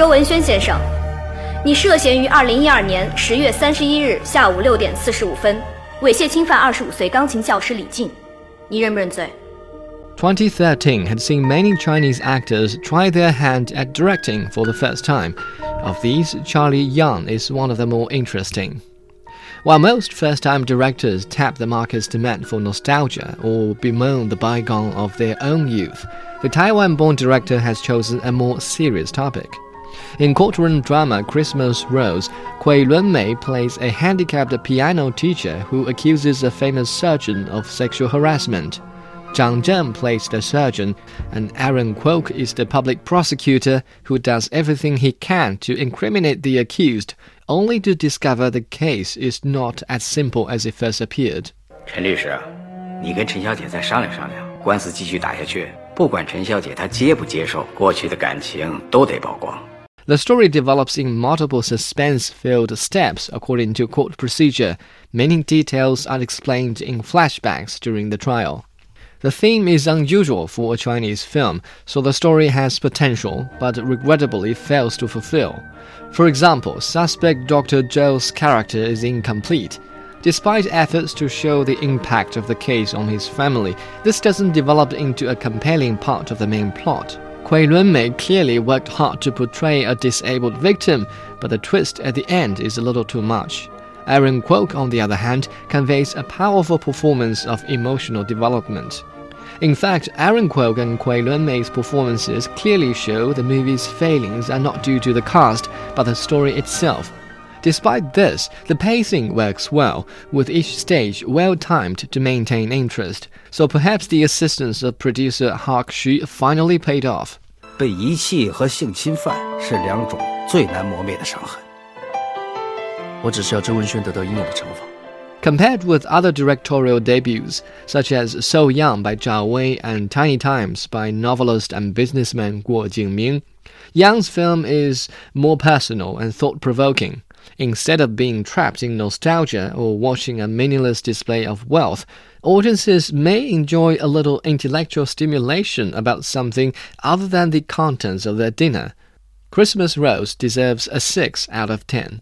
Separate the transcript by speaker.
Speaker 1: 周文轩先生，你涉嫌于二零一二年十月三十一日下午六点四十五分猥亵侵犯二十五岁钢琴教师李静，你认不认罪
Speaker 2: ？2013 had seen many Chinese actors try their hand at directing for the first time. Of these, Charlie Yang is one of the more interesting. While most first time directors tap the market's demand for nostalgia or bemoan the bygone of their own youth, the Taiwan born director has chosen a more serious topic. In courtroom drama Christmas Rose, Kui Lunmei plays a handicapped piano teacher who accuses a famous surgeon of sexual harassment. Zhang Zhen plays the surgeon, and Aaron Kwok is the public prosecutor who does everything he can to incriminate the accused, only to discover the case is not as simple as it first appeared.
Speaker 3: 陈律师，你跟陈小姐再商量商量，官司继续打下去，不管陈小姐她接不接受，过去的感情都得曝光。
Speaker 2: The story develops in multiple suspense filled steps according to court procedure. Many details are explained in flashbacks during the trial. The theme is unusual for a Chinese film, so the story has potential, but regrettably fails to fulfill. For example, suspect Dr. Zhou's character is incomplete. Despite efforts to show the impact of the case on his family, this doesn't develop into a compelling part of the main plot. Kui Lunmei clearly worked hard to portray a disabled victim, but the twist at the end is a little too much. Aaron Kwok, on the other hand, conveys a powerful performance of emotional development. In fact, Aaron Kwok and Kui Lunmei's performances clearly show the movie's failings are not due to the cast, but the story itself. Despite this, the pacing works well, with each stage well timed to maintain interest, so perhaps the assistance of producer Hawk Xu finally paid off.
Speaker 4: 被遗弃和性侵犯是两种最难磨灭的伤痕。
Speaker 5: 我只是要周文轩得到应有的惩罚。
Speaker 2: Compared with other directorial debuts, such as So Young by Zhao Wei and Tiny Times by novelist and businessman Guo Jingming, Young's film is more personal and thought provoking. Instead of being trapped in nostalgia or watching a meaningless display of wealth, audiences may enjoy a little intellectual stimulation about something other than the contents of their dinner. Christmas Rose deserves a 6 out of 10.